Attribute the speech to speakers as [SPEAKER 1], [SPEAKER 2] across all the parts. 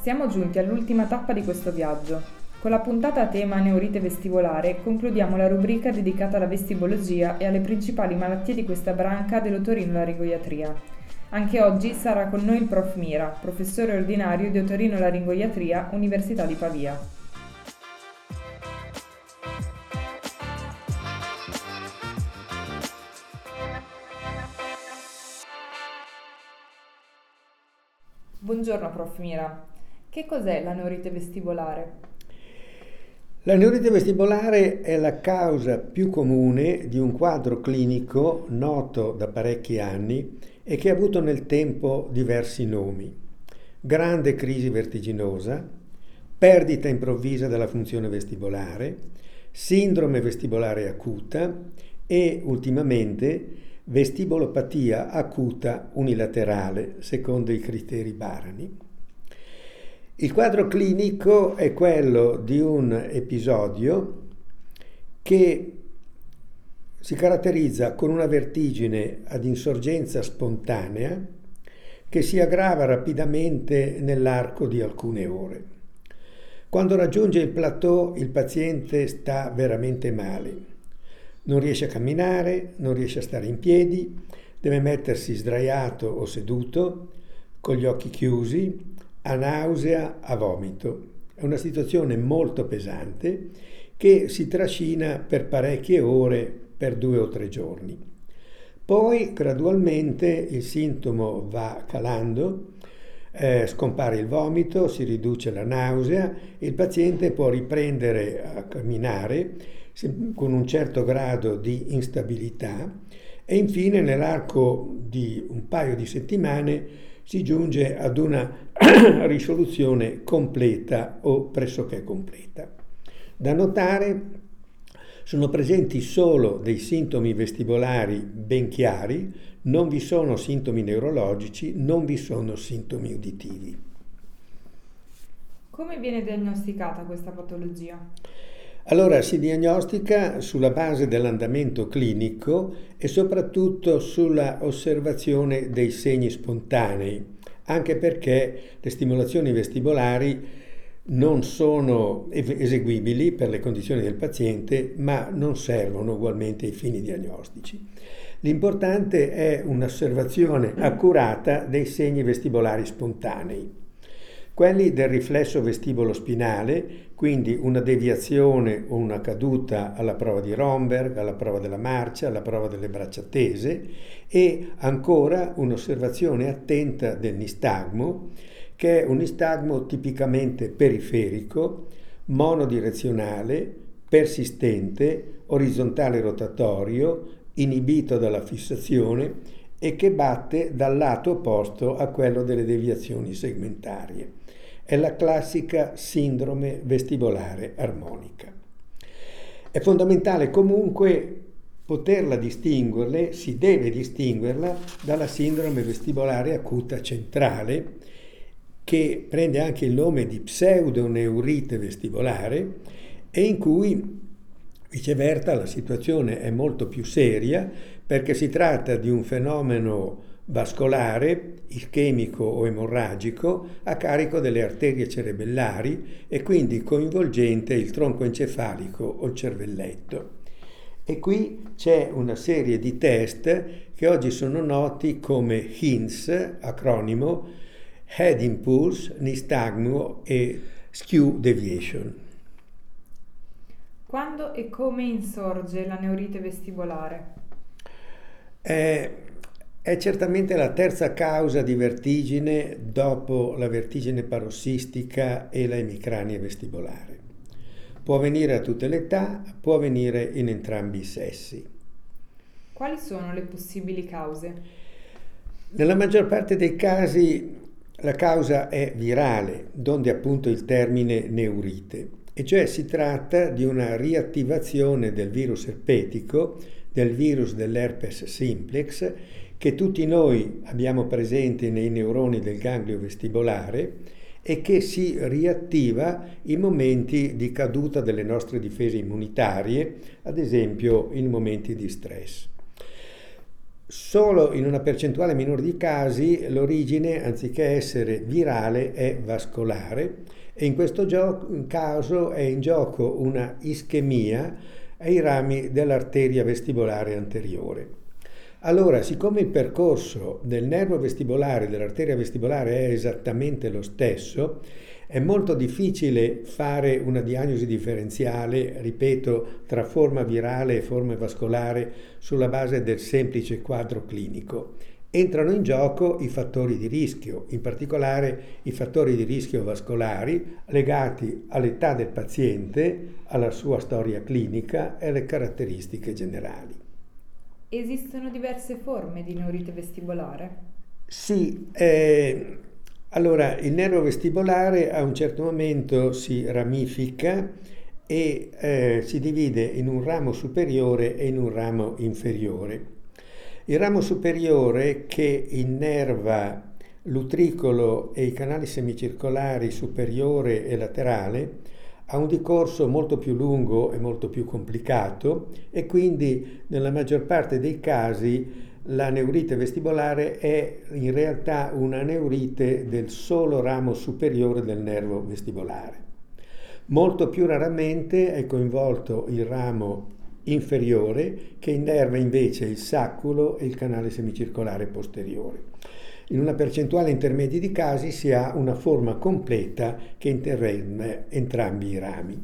[SPEAKER 1] Siamo giunti all'ultima tappa di questo viaggio. Con la puntata a tema neurite vestibolare concludiamo la rubrica dedicata alla vestibologia e alle principali malattie di questa branca dell'otorinolaringoiatria. Anche oggi sarà con noi il prof Mira, professore ordinario di otorinolaringoiatria, Università di Pavia. Buongiorno prof Mira. Che cos'è la neurite vestibolare?
[SPEAKER 2] La neurite vestibolare è la causa più comune di un quadro clinico noto da parecchi anni e che ha avuto nel tempo diversi nomi. Grande crisi vertiginosa, perdita improvvisa della funzione vestibolare, sindrome vestibolare acuta e ultimamente vestibolopatia acuta unilaterale, secondo i criteri Barani. Il quadro clinico è quello di un episodio che si caratterizza con una vertigine ad insorgenza spontanea che si aggrava rapidamente nell'arco di alcune ore. Quando raggiunge il plateau il paziente sta veramente male. Non riesce a camminare, non riesce a stare in piedi, deve mettersi sdraiato o seduto, con gli occhi chiusi, a nausea, a vomito. È una situazione molto pesante che si trascina per parecchie ore, per due o tre giorni. Poi gradualmente il sintomo va calando, eh, scompare il vomito, si riduce la nausea, il paziente può riprendere a camminare con un certo grado di instabilità e infine nell'arco di un paio di settimane si giunge ad una risoluzione completa o pressoché completa. Da notare sono presenti solo dei sintomi vestibolari ben chiari, non vi sono sintomi neurologici, non vi sono sintomi uditivi.
[SPEAKER 1] Come viene diagnosticata questa patologia?
[SPEAKER 2] Allora si diagnostica sulla base dell'andamento clinico e soprattutto sulla osservazione dei segni spontanei, anche perché le stimolazioni vestibolari non sono eseguibili per le condizioni del paziente, ma non servono ugualmente ai fini diagnostici. L'importante è un'osservazione accurata dei segni vestibolari spontanei quelli del riflesso vestibolo spinale, quindi una deviazione o una caduta alla prova di Romberg, alla prova della marcia, alla prova delle braccia tese e ancora un'osservazione attenta del nistagmo, che è un nistagmo tipicamente periferico, monodirezionale, persistente, orizzontale rotatorio, inibito dalla fissazione e che batte dal lato opposto a quello delle deviazioni segmentarie è la classica sindrome vestibolare armonica. È fondamentale comunque poterla distinguerle, si deve distinguerla dalla sindrome vestibolare acuta centrale, che prende anche il nome di pseudoneurite vestibolare e in cui viceversa la situazione è molto più seria perché si tratta di un fenomeno vascolare, ischemico o emorragico a carico delle arterie cerebellari e quindi coinvolgente il tronco encefalico o il cervelletto. E qui c'è una serie di test che oggi sono noti come HINS, acronimo, Head Impulse, Nystagmo e Skew Deviation.
[SPEAKER 1] Quando e come insorge la neurite vestibolare?
[SPEAKER 2] Eh, è certamente la terza causa di vertigine dopo la vertigine parossistica e la emicrania vestibolare. Può avvenire a tutte le età, può avvenire in entrambi i sessi.
[SPEAKER 1] Quali sono le possibili cause?
[SPEAKER 2] Nella maggior parte dei casi la causa è virale, donde appunto il termine neurite, e cioè si tratta di una riattivazione del virus erpetico, del virus dell'herpes simplex, che tutti noi abbiamo presente nei neuroni del ganglio vestibolare e che si riattiva in momenti di caduta delle nostre difese immunitarie, ad esempio in momenti di stress. Solo in una percentuale minore di casi l'origine, anziché essere virale, è vascolare e in questo gioco, caso è in gioco una ischemia ai rami dell'arteria vestibolare anteriore. Allora, siccome il percorso del nervo vestibolare e dell'arteria vestibolare è esattamente lo stesso, è molto difficile fare una diagnosi differenziale, ripeto, tra forma virale e forma vascolare sulla base del semplice quadro clinico. Entrano in gioco i fattori di rischio, in particolare i fattori di rischio vascolari legati all'età del paziente, alla sua storia clinica e alle caratteristiche generali.
[SPEAKER 1] Esistono diverse forme di neurite vestibolare?
[SPEAKER 2] Sì, eh, allora il nervo vestibolare a un certo momento si ramifica e eh, si divide in un ramo superiore e in un ramo inferiore. Il ramo superiore che innerva l'utricolo e i canali semicircolari superiore e laterale ha un decorso molto più lungo e molto più complicato e quindi nella maggior parte dei casi la neurite vestibolare è in realtà una neurite del solo ramo superiore del nervo vestibolare. Molto più raramente è coinvolto il ramo inferiore che innerva invece il sacculo e il canale semicircolare posteriore. In una percentuale intermedia di casi si ha una forma completa che interrende entrambi i rami.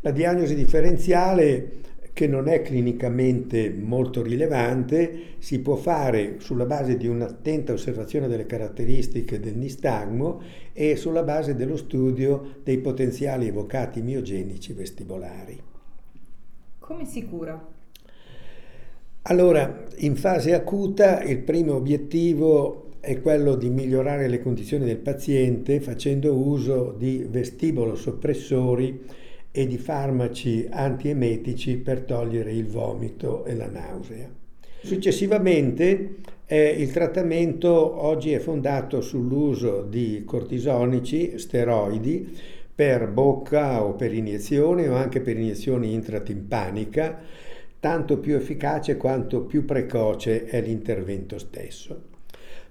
[SPEAKER 2] La diagnosi differenziale che non è clinicamente molto rilevante, si può fare sulla base di un'attenta osservazione delle caratteristiche del nistagmo e sulla base dello studio dei potenziali evocati miogenici vestibolari.
[SPEAKER 1] Come si cura?
[SPEAKER 2] Allora, in fase acuta il primo obiettivo è quello di migliorare le condizioni del paziente facendo uso di vestibolo soppressori e di farmaci antiemetici per togliere il vomito e la nausea. Successivamente eh, il trattamento oggi è fondato sull'uso di cortisonici, steroidi, per bocca o per iniezione o anche per iniezione intratimpanica, tanto più efficace quanto più precoce è l'intervento stesso.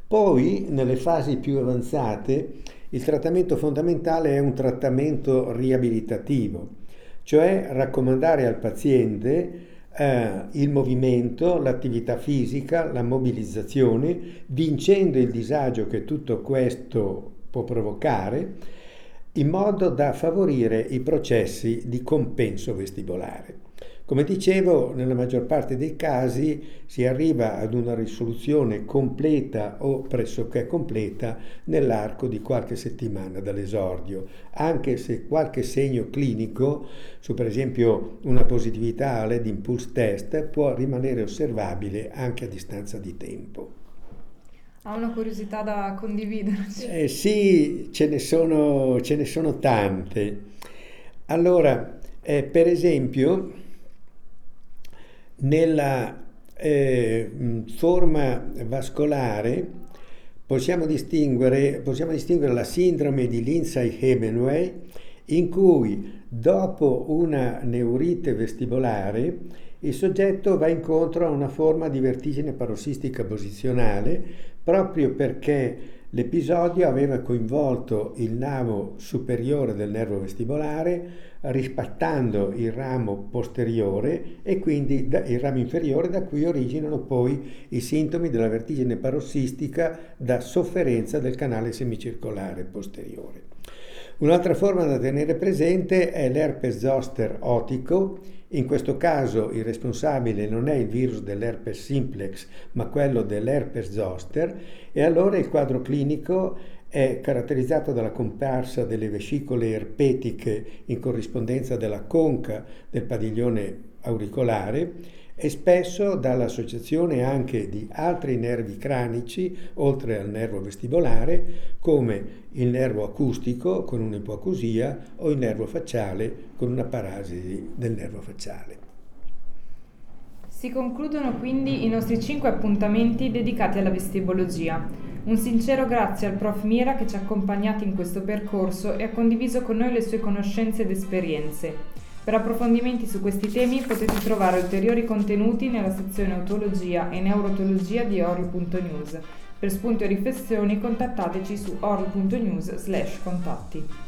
[SPEAKER 2] Poi, nelle fasi più avanzate, il trattamento fondamentale è un trattamento riabilitativo, cioè raccomandare al paziente eh, il movimento, l'attività fisica, la mobilizzazione, vincendo il disagio che tutto questo può provocare in modo da favorire i processi di compenso vestibolare. Come dicevo, nella maggior parte dei casi si arriva ad una risoluzione completa o pressoché completa nell'arco di qualche settimana dall'esordio, anche se qualche segno clinico, su per esempio una positività all'ED Impulse Test, può rimanere osservabile anche a distanza di tempo.
[SPEAKER 1] Ha una curiosità da condividere?
[SPEAKER 2] Eh, sì, ce ne, sono, ce ne, sono, tante. Allora, eh, per esempio, nella eh, forma vascolare possiamo distinguere, possiamo distinguere la sindrome di Lindsay-Hebenway in cui dopo una neurite vestibolare il soggetto va incontro a una forma di vertigine parossistica posizionale proprio perché l'episodio aveva coinvolto il navo superiore del nervo vestibolare rispattando il ramo posteriore e quindi il ramo inferiore da cui originano poi i sintomi della vertigine parossistica da sofferenza del canale semicircolare posteriore. Un'altra forma da tenere presente è l'herpes zoster otico, in questo caso il responsabile non è il virus dell'herpes simplex, ma quello dell'herpes zoster e allora il quadro clinico è caratterizzato dalla comparsa delle vescicole erpetiche in corrispondenza della conca del padiglione auricolare e spesso dall'associazione anche di altri nervi cranici, oltre al nervo vestibolare, come il nervo acustico con un'ipoacusia o il nervo facciale con una parasi del nervo facciale.
[SPEAKER 1] Si concludono quindi i nostri cinque appuntamenti dedicati alla vestibologia. Un sincero grazie al prof Mira che ci ha accompagnati in questo percorso e ha condiviso con noi le sue conoscenze ed esperienze. Per approfondimenti su questi temi potete trovare ulteriori contenuti nella sezione Otologia e Neurotologia di orl.news. Per spunti o riflessioni contattateci su orl.news/contatti.